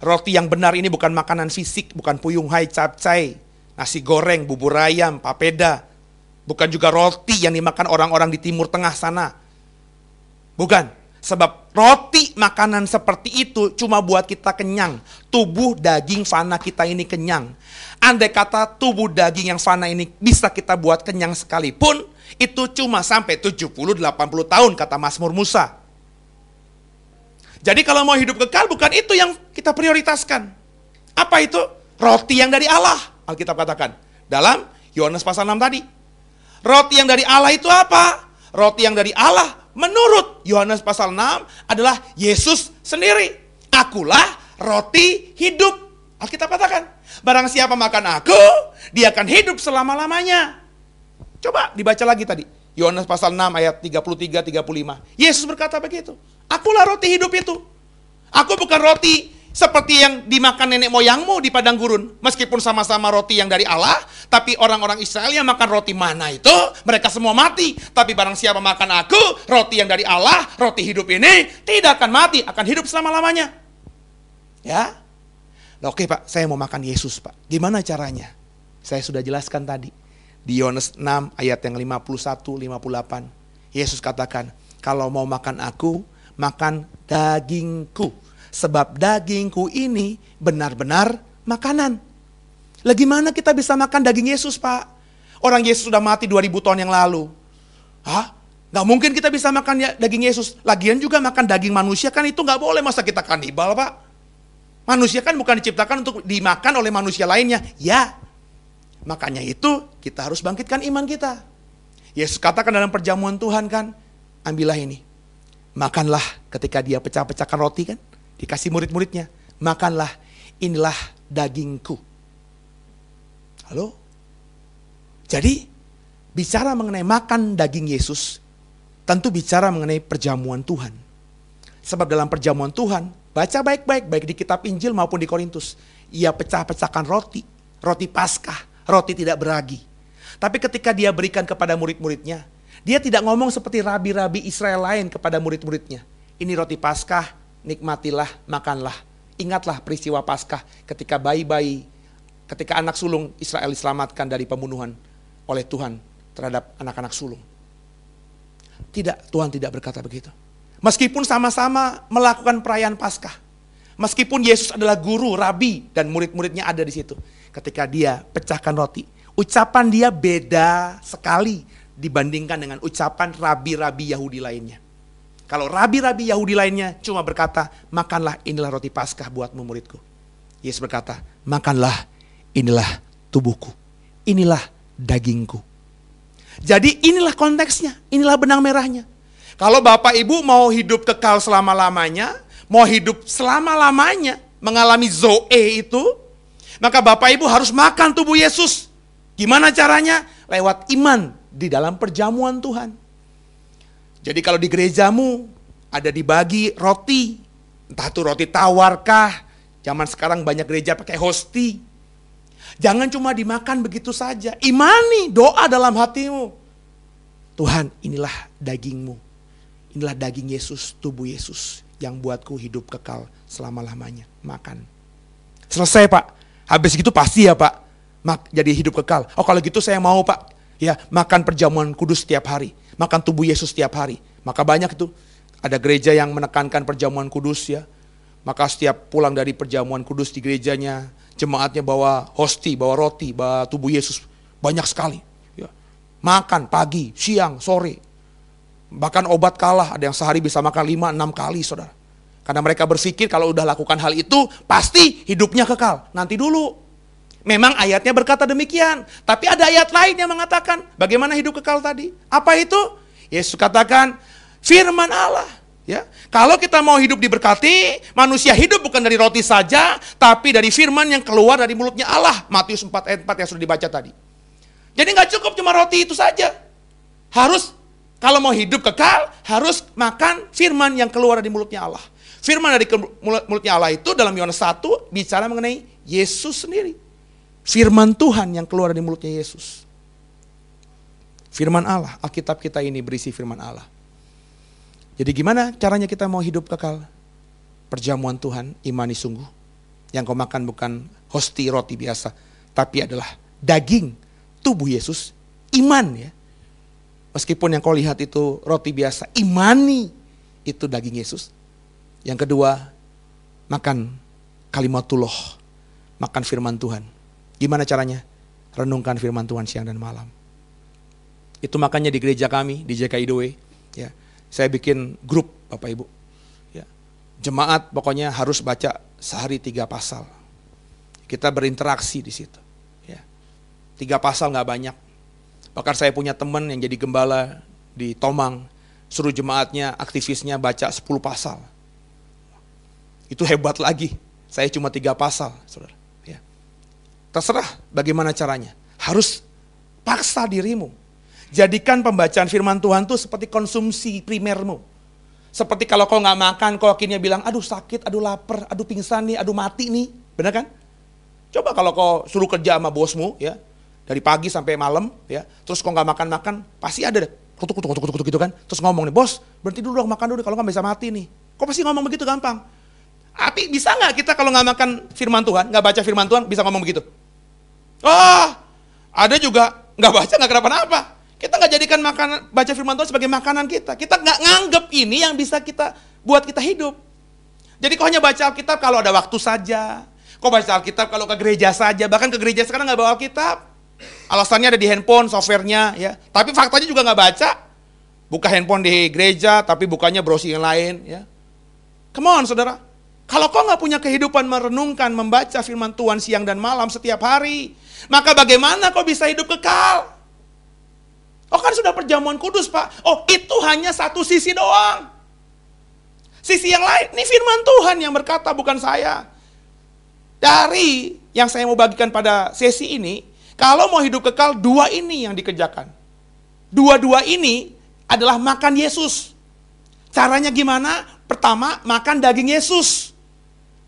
Roti yang benar ini bukan makanan fisik, bukan puyung hai capcay, nasi goreng, bubur ayam, papeda. Bukan juga roti yang dimakan orang-orang di timur tengah sana. Bukan. Sebab roti makanan seperti itu cuma buat kita kenyang. Tubuh daging fana kita ini kenyang. Andai kata tubuh daging yang fana ini bisa kita buat kenyang sekalipun, itu cuma sampai 70-80 tahun kata Mazmur Musa. Jadi kalau mau hidup kekal bukan itu yang kita prioritaskan. Apa itu? Roti yang dari Allah. Alkitab katakan. Dalam Yohanes pasal 6 tadi. Roti yang dari Allah itu apa? Roti yang dari Allah menurut Yohanes pasal 6 adalah Yesus sendiri. Akulah roti hidup. Alkitab katakan, barang siapa makan aku, dia akan hidup selama-lamanya. Coba dibaca lagi tadi. Yohanes pasal 6 ayat 33 35. Yesus berkata begitu. Akulah roti hidup itu. Aku bukan roti seperti yang dimakan nenek moyangmu di padang gurun. Meskipun sama-sama roti yang dari Allah, tapi orang-orang Israel yang makan roti mana itu, mereka semua mati. Tapi barang siapa makan aku, roti yang dari Allah, roti hidup ini, tidak akan mati, akan hidup selama-lamanya. Ya, nah, Oke Pak, saya mau makan Yesus Pak. Gimana caranya? Saya sudah jelaskan tadi. Di Yohanes 6 ayat yang 51, 58. Yesus katakan, kalau mau makan aku, makan dagingku Sebab dagingku ini benar-benar makanan. Lah gimana kita bisa makan daging Yesus Pak? Orang Yesus sudah mati 2000 tahun yang lalu. Hah? Gak mungkin kita bisa makan ya, daging Yesus. Lagian juga makan daging manusia kan itu gak boleh. Masa kita kanibal Pak? Manusia kan bukan diciptakan untuk dimakan oleh manusia lainnya. Ya, makanya itu kita harus bangkitkan iman kita. Yesus katakan dalam perjamuan Tuhan kan, ambillah ini. Makanlah ketika dia pecah-pecahkan roti kan. Dikasih murid-muridnya, makanlah, inilah dagingku. Halo? Jadi, bicara mengenai makan daging Yesus, tentu bicara mengenai perjamuan Tuhan. Sebab dalam perjamuan Tuhan, baca baik-baik, baik di kitab Injil maupun di Korintus. Ia pecah-pecahkan roti, roti paskah, roti tidak beragi. Tapi ketika dia berikan kepada murid-muridnya, dia tidak ngomong seperti rabi-rabi Israel lain kepada murid-muridnya. Ini roti paskah, nikmatilah, makanlah. Ingatlah peristiwa Paskah ketika bayi-bayi, ketika anak sulung Israel diselamatkan dari pembunuhan oleh Tuhan terhadap anak-anak sulung. Tidak, Tuhan tidak berkata begitu. Meskipun sama-sama melakukan perayaan Paskah, meskipun Yesus adalah guru, rabi, dan murid-muridnya ada di situ. Ketika dia pecahkan roti, ucapan dia beda sekali dibandingkan dengan ucapan rabi-rabi Yahudi lainnya. Kalau rabi-rabi Yahudi lainnya cuma berkata, makanlah inilah roti paskah buatmu muridku. Yesus berkata, makanlah inilah tubuhku. Inilah dagingku. Jadi inilah konteksnya, inilah benang merahnya. Kalau Bapak Ibu mau hidup kekal selama-lamanya, mau hidup selama-lamanya, mengalami zoe itu, maka Bapak Ibu harus makan tubuh Yesus. Gimana caranya? Lewat iman di dalam perjamuan Tuhan. Jadi kalau di gerejamu ada dibagi roti, entah itu roti tawarkah, zaman sekarang banyak gereja pakai hosti. Jangan cuma dimakan begitu saja, imani, doa dalam hatimu. Tuhan inilah dagingmu, inilah daging Yesus, tubuh Yesus yang buatku hidup kekal selama-lamanya. Makan. Selesai pak, habis gitu pasti ya pak, mak jadi hidup kekal. Oh kalau gitu saya mau pak, ya makan perjamuan kudus setiap hari makan tubuh Yesus setiap hari. Maka banyak itu. Ada gereja yang menekankan perjamuan kudus ya. Maka setiap pulang dari perjamuan kudus di gerejanya, jemaatnya bawa hosti, bawa roti, bawa tubuh Yesus. Banyak sekali. Ya. Makan pagi, siang, sore. Bahkan obat kalah, ada yang sehari bisa makan 5-6 kali saudara. Karena mereka berpikir kalau udah lakukan hal itu, pasti hidupnya kekal. Nanti dulu, Memang ayatnya berkata demikian. Tapi ada ayat lain yang mengatakan bagaimana hidup kekal tadi. Apa itu? Yesus katakan, firman Allah. Ya, kalau kita mau hidup diberkati, manusia hidup bukan dari roti saja, tapi dari firman yang keluar dari mulutnya Allah. Matius 4 ayat 4 yang sudah dibaca tadi. Jadi nggak cukup cuma roti itu saja. Harus kalau mau hidup kekal, harus makan firman yang keluar dari mulutnya Allah. Firman dari mulutnya Allah itu dalam Yohanes 1 bicara mengenai Yesus sendiri. Firman Tuhan yang keluar dari mulutnya Yesus. Firman Allah, Alkitab kita ini berisi firman Allah. Jadi gimana caranya kita mau hidup kekal? Perjamuan Tuhan, imani sungguh. Yang kau makan bukan hosti roti biasa, tapi adalah daging tubuh Yesus, iman ya. Meskipun yang kau lihat itu roti biasa, imani itu daging Yesus. Yang kedua, makan kalimatullah, makan firman Tuhan. Gimana caranya? Renungkan firman Tuhan siang dan malam. Itu makanya di gereja kami, di JKI Doe, ya, saya bikin grup Bapak Ibu. Ya. Jemaat pokoknya harus baca sehari tiga pasal. Kita berinteraksi di situ. Ya. Tiga pasal nggak banyak. Bahkan saya punya teman yang jadi gembala di Tomang, suruh jemaatnya, aktivisnya baca 10 pasal. Itu hebat lagi. Saya cuma tiga pasal, saudara. Terserah bagaimana caranya. Harus paksa dirimu Jadikan pembacaan firman Tuhan itu seperti konsumsi primermu. Seperti kalau kau nggak makan, kau akhirnya bilang, aduh sakit, aduh lapar, aduh pingsan nih, aduh mati nih. Benar kan? Coba kalau kau suruh kerja sama bosmu, ya, dari pagi sampai malam, ya, terus kau nggak makan-makan, pasti ada deh, kutuk, kutuk, kutuk, kutuk, gitu kan. Terus ngomong nih, bos, berhenti dulu dong makan dulu, kalau nggak bisa mati nih. Kau pasti ngomong begitu gampang. Tapi bisa nggak kita kalau nggak makan firman Tuhan, nggak baca firman Tuhan, bisa ngomong begitu? Oh, ada juga nggak baca nggak kenapa-napa. Kita nggak jadikan makanan baca firman Tuhan sebagai makanan kita. Kita nggak nganggep ini yang bisa kita buat kita hidup. Jadi kau hanya baca Alkitab kalau ada waktu saja. Kau baca Alkitab kalau ke gereja saja. Bahkan ke gereja sekarang nggak bawa Alkitab. Alasannya ada di handphone, softwarenya ya. Tapi faktanya juga nggak baca. Buka handphone di gereja, tapi bukannya browsing yang lain ya. Come on saudara. Kalau kau nggak punya kehidupan merenungkan, membaca firman Tuhan siang dan malam setiap hari, maka bagaimana kau bisa hidup kekal? Oh kan sudah perjamuan kudus pak. Oh itu hanya satu sisi doang. Sisi yang lain, ini firman Tuhan yang berkata bukan saya. Dari yang saya mau bagikan pada sesi ini, kalau mau hidup kekal, dua ini yang dikerjakan. Dua-dua ini adalah makan Yesus. Caranya gimana? Pertama, makan daging Yesus.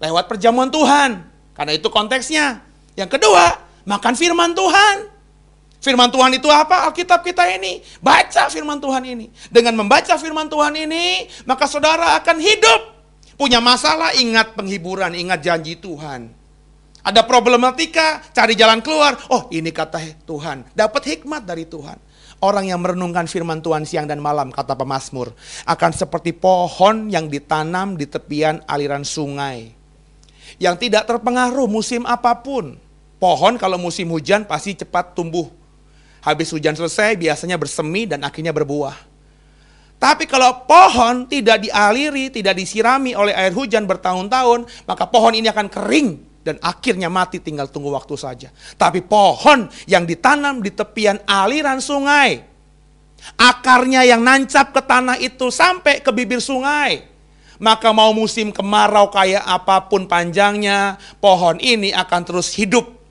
Lewat perjamuan Tuhan. Karena itu konteksnya. Yang kedua, makan firman Tuhan. Firman Tuhan itu apa? Alkitab kita ini. Baca firman Tuhan ini. Dengan membaca firman Tuhan ini, maka saudara akan hidup. Punya masalah, ingat penghiburan, ingat janji Tuhan. Ada problematika, cari jalan keluar. Oh ini kata Tuhan. Dapat hikmat dari Tuhan. Orang yang merenungkan firman Tuhan siang dan malam, kata pemazmur, akan seperti pohon yang ditanam di tepian aliran sungai. Yang tidak terpengaruh musim apa pun. Pohon kalau musim hujan pasti cepat tumbuh Habis hujan selesai biasanya bersemi dan akhirnya berbuah. Tapi kalau pohon tidak dialiri, tidak disirami oleh air hujan bertahun-tahun, maka pohon ini akan kering dan akhirnya mati tinggal tunggu waktu saja. Tapi pohon yang ditanam di tepian aliran sungai, akarnya yang nancap ke tanah itu sampai ke bibir sungai, maka mau musim kemarau kayak apa pun panjangnya, pohon ini akan terus hidup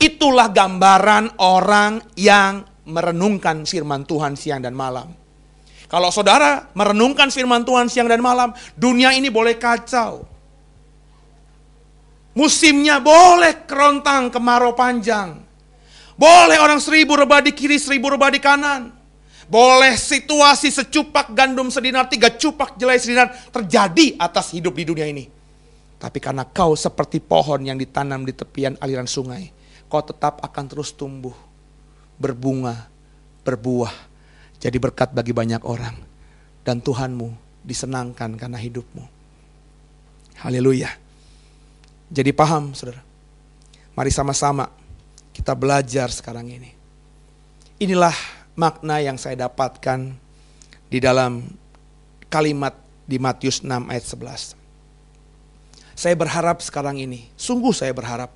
Itulah gambaran orang yang merenungkan firman Tuhan siang dan malam. Kalau saudara merenungkan firman Tuhan siang dan malam, dunia ini boleh kacau. Musimnya boleh kerontang kemarau panjang. Boleh orang seribu rebah di kiri, seribu rebah di kanan. Boleh situasi secupak gandum sedinar, tiga cupak jelai sedinar terjadi atas hidup di dunia ini. Tapi karena kau seperti pohon yang ditanam di tepian aliran sungai kau tetap akan terus tumbuh, berbunga, berbuah, jadi berkat bagi banyak orang. Dan Tuhanmu disenangkan karena hidupmu. Haleluya. Jadi paham saudara. Mari sama-sama kita belajar sekarang ini. Inilah makna yang saya dapatkan di dalam kalimat di Matius 6 ayat 11. Saya berharap sekarang ini, sungguh saya berharap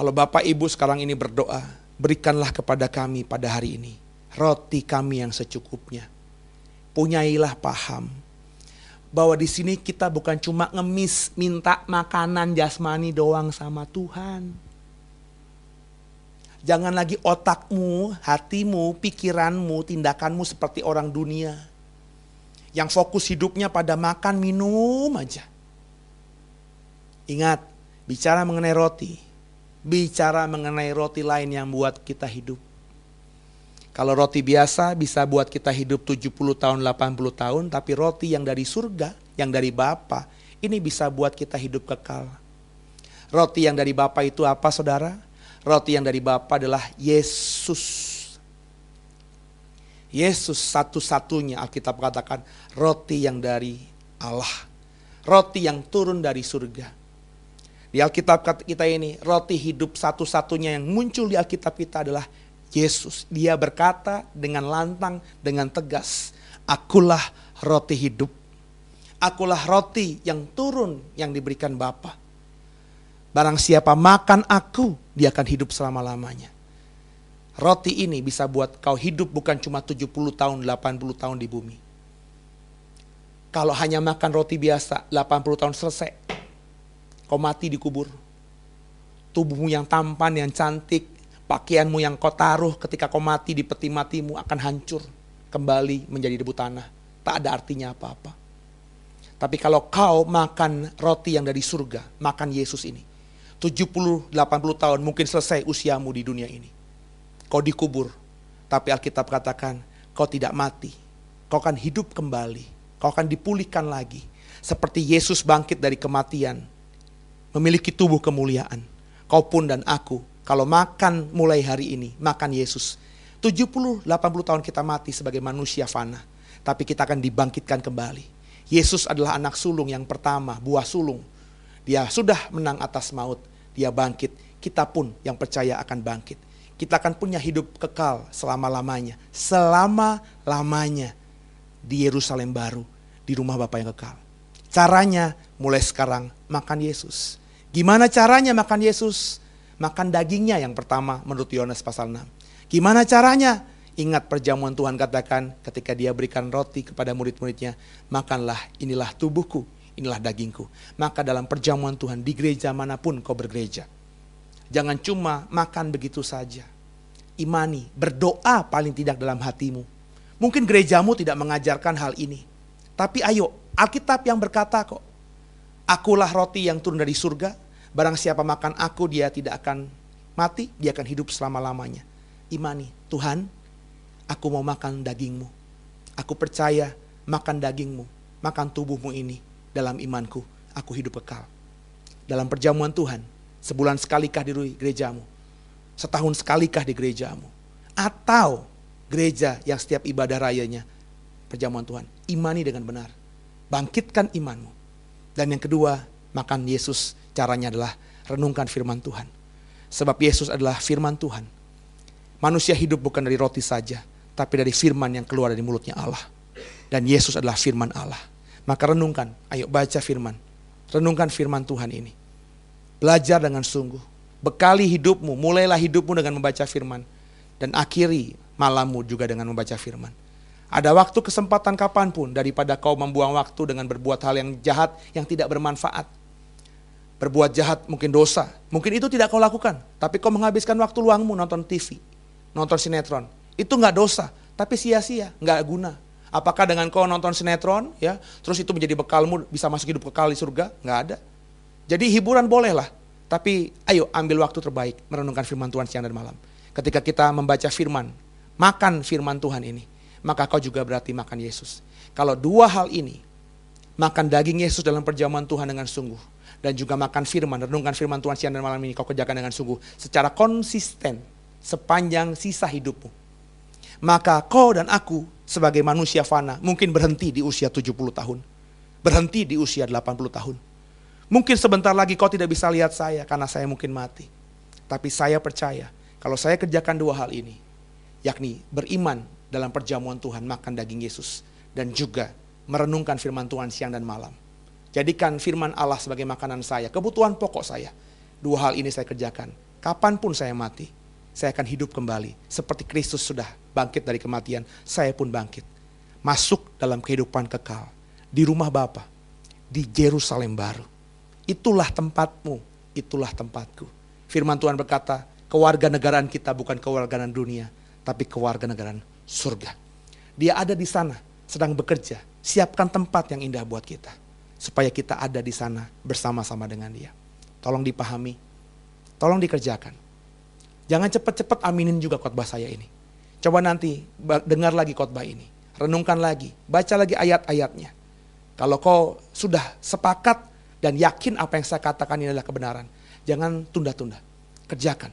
kalau Bapak Ibu sekarang ini berdoa, berikanlah kepada kami pada hari ini roti kami yang secukupnya. punyailah paham bahwa di sini kita bukan cuma ngemis minta makanan jasmani doang sama Tuhan. Jangan lagi otakmu, hatimu, pikiranmu, tindakanmu seperti orang dunia. Yang fokus hidupnya pada makan, minum aja. Ingat, bicara mengenai roti. Bicara mengenai roti lain yang buat kita hidup. Kalau roti biasa bisa buat kita hidup 70 tahun, 80 tahun, tapi roti yang dari surga, yang dari Bapa, ini bisa buat kita hidup kekal. Roti yang dari Bapa itu apa saudara? Roti yang dari Bapa adalah Yesus. Yesus satu-satunya Alkitab katakan roti yang dari Allah. Roti yang turun dari surga. Di Alkitab kita ini roti hidup satu-satunya yang muncul di Alkitab kita adalah Yesus. Dia berkata dengan lantang, dengan tegas, Akulah roti hidup. Akulah roti yang turun yang diberikan Bapa. Barang siapa makan aku, dia akan hidup selama-lamanya. Roti ini bisa buat kau hidup bukan cuma 70 tahun, 80 tahun di bumi. Kalau hanya makan roti biasa, 80 tahun selesai. Kau mati dikubur. Tubuhmu yang tampan, yang cantik, Pakaianmu yang kau taruh ketika kau mati di peti matimu akan hancur kembali menjadi debu tanah. Tak ada artinya apa-apa. Tapi kalau kau makan roti yang dari surga, makan Yesus ini. 70-80 tahun mungkin selesai usiamu di dunia ini. Kau dikubur. Tapi Alkitab katakan kau tidak mati. Kau akan hidup kembali. Kau akan dipulihkan lagi. Seperti Yesus bangkit dari kematian. Memiliki tubuh kemuliaan. Kau pun dan aku kalau makan mulai hari ini, makan Yesus. 70-80 tahun kita mati sebagai manusia fana. Tapi kita akan dibangkitkan kembali. Yesus adalah anak sulung yang pertama, buah sulung. Dia sudah menang atas maut. Dia bangkit. Kita pun yang percaya akan bangkit. Kita akan punya hidup kekal selama-lamanya. Selama-lamanya di Yerusalem baru. Di rumah Bapa yang kekal. Caranya mulai sekarang makan Yesus. Gimana caranya makan Yesus? makan dagingnya yang pertama menurut Yohanes pasal 6. Gimana caranya? Ingat perjamuan Tuhan katakan ketika dia berikan roti kepada murid-muridnya, makanlah inilah tubuhku, inilah dagingku. Maka dalam perjamuan Tuhan di gereja mana pun kau bergereja. Jangan cuma makan begitu saja. Imani, berdoa paling tidak dalam hatimu. Mungkin gerejamu tidak mengajarkan hal ini. Tapi ayo, Alkitab yang berkata kok, Akulah roti yang turun dari surga, Barang siapa makan aku, dia tidak akan mati, dia akan hidup selama-lamanya. Imani, Tuhan, aku mau makan dagingmu. Aku percaya makan dagingmu, makan tubuhmu ini dalam imanku, aku hidup kekal. Dalam perjamuan Tuhan, sebulan sekalikah di gerejamu, setahun sekalikah di gerejamu, atau gereja yang setiap ibadah rayanya perjamuan Tuhan. Imani dengan benar. Bangkitkan imanmu. Dan yang kedua, makan Yesus Caranya adalah renungkan firman Tuhan. Sebab Yesus adalah firman Tuhan. Manusia hidup bukan dari roti saja, tapi dari firman yang keluar dari mulutnya Allah. Dan Yesus adalah firman Allah. Maka renungkan, ayo baca firman. Renungkan firman Tuhan ini. Belajar dengan sungguh. Bekali hidupmu, mulailah hidupmu dengan membaca firman. Dan akhiri malammu juga dengan membaca firman. Ada waktu kesempatan kapan pun daripada kau membuang waktu dengan berbuat hal yang jahat yang tidak bermanfaat berbuat jahat, mungkin dosa. Mungkin itu tidak kau lakukan, tapi kau menghabiskan waktu luangmu nonton TV, nonton sinetron. Itu nggak dosa, tapi sia-sia, nggak guna. Apakah dengan kau nonton sinetron, ya, terus itu menjadi bekalmu bisa masuk hidup kekal di surga? Nggak ada. Jadi hiburan bolehlah, tapi ayo ambil waktu terbaik merenungkan firman Tuhan siang dan malam. Ketika kita membaca firman, makan firman Tuhan ini, maka kau juga berarti makan Yesus. Kalau dua hal ini, makan daging Yesus dalam perjamuan Tuhan dengan sungguh, dan juga makan firman, renungkan firman Tuhan siang dan malam ini kau kerjakan dengan sungguh secara konsisten sepanjang sisa hidupmu. Maka kau dan aku sebagai manusia fana mungkin berhenti di usia 70 tahun. Berhenti di usia 80 tahun. Mungkin sebentar lagi kau tidak bisa lihat saya karena saya mungkin mati. Tapi saya percaya kalau saya kerjakan dua hal ini, yakni beriman dalam perjamuan Tuhan, makan daging Yesus, dan juga merenungkan firman Tuhan siang dan malam Jadikan firman Allah sebagai makanan saya, kebutuhan pokok saya. Dua hal ini saya kerjakan. Kapan pun saya mati, saya akan hidup kembali. Seperti Kristus sudah bangkit dari kematian, saya pun bangkit. masuk dalam kehidupan kekal di rumah Bapa di Yerusalem baru. Itulah tempatmu, itulah tempatku. Firman Tuhan berkata, kewarganegaraan kita bukan kewarganegaraan dunia, tapi kewarganegaraan surga. Dia ada di sana, sedang bekerja. Siapkan tempat yang indah buat kita, supaya kita ada di sana bersama-sama dengan Dia. Tolong dipahami, tolong dikerjakan. Jangan cepat-cepat aminin juga khotbah saya ini. Coba nanti dengar lagi khotbah ini renungkan lagi, baca lagi ayat-ayatnya. Kalau kau sudah sepakat dan yakin apa yang saya katakan ini adalah kebenaran, jangan tunda-tunda. Kerjakan.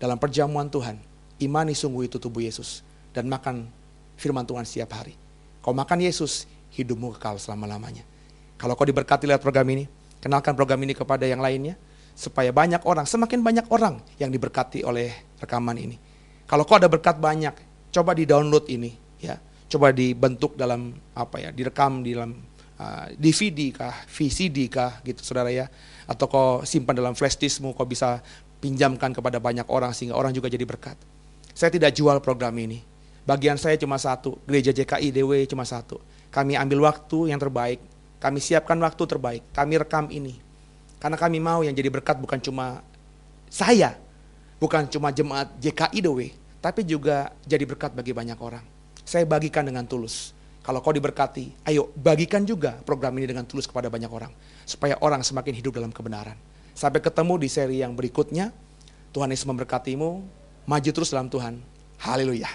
Dalam perjamuan Tuhan, imani sungguh itu tubuh Yesus dan makan firman Tuhan setiap hari. Kau makan Yesus, hidupmu kekal selama-lamanya. Kalau kau diberkati lewat program ini, kenalkan program ini kepada yang lainnya supaya banyak orang, semakin banyak orang yang diberkati oleh rekaman ini. Kalau kau ada berkat banyak, coba di-download ini ya coba dibentuk dalam apa ya, direkam di dalam uh, DVD kah, VCD kah gitu saudara ya. Atau kau simpan dalam flash diskmu, kau bisa pinjamkan kepada banyak orang sehingga orang juga jadi berkat. Saya tidak jual program ini. Bagian saya cuma satu, gereja JKI DW cuma satu. Kami ambil waktu yang terbaik, kami siapkan waktu terbaik, kami rekam ini. Karena kami mau yang jadi berkat bukan cuma saya, bukan cuma jemaat JKI DW, tapi juga jadi berkat bagi banyak orang saya bagikan dengan tulus. Kalau kau diberkati, ayo bagikan juga program ini dengan tulus kepada banyak orang. Supaya orang semakin hidup dalam kebenaran. Sampai ketemu di seri yang berikutnya. Tuhan Yesus memberkatimu. Maju terus dalam Tuhan. Haleluya.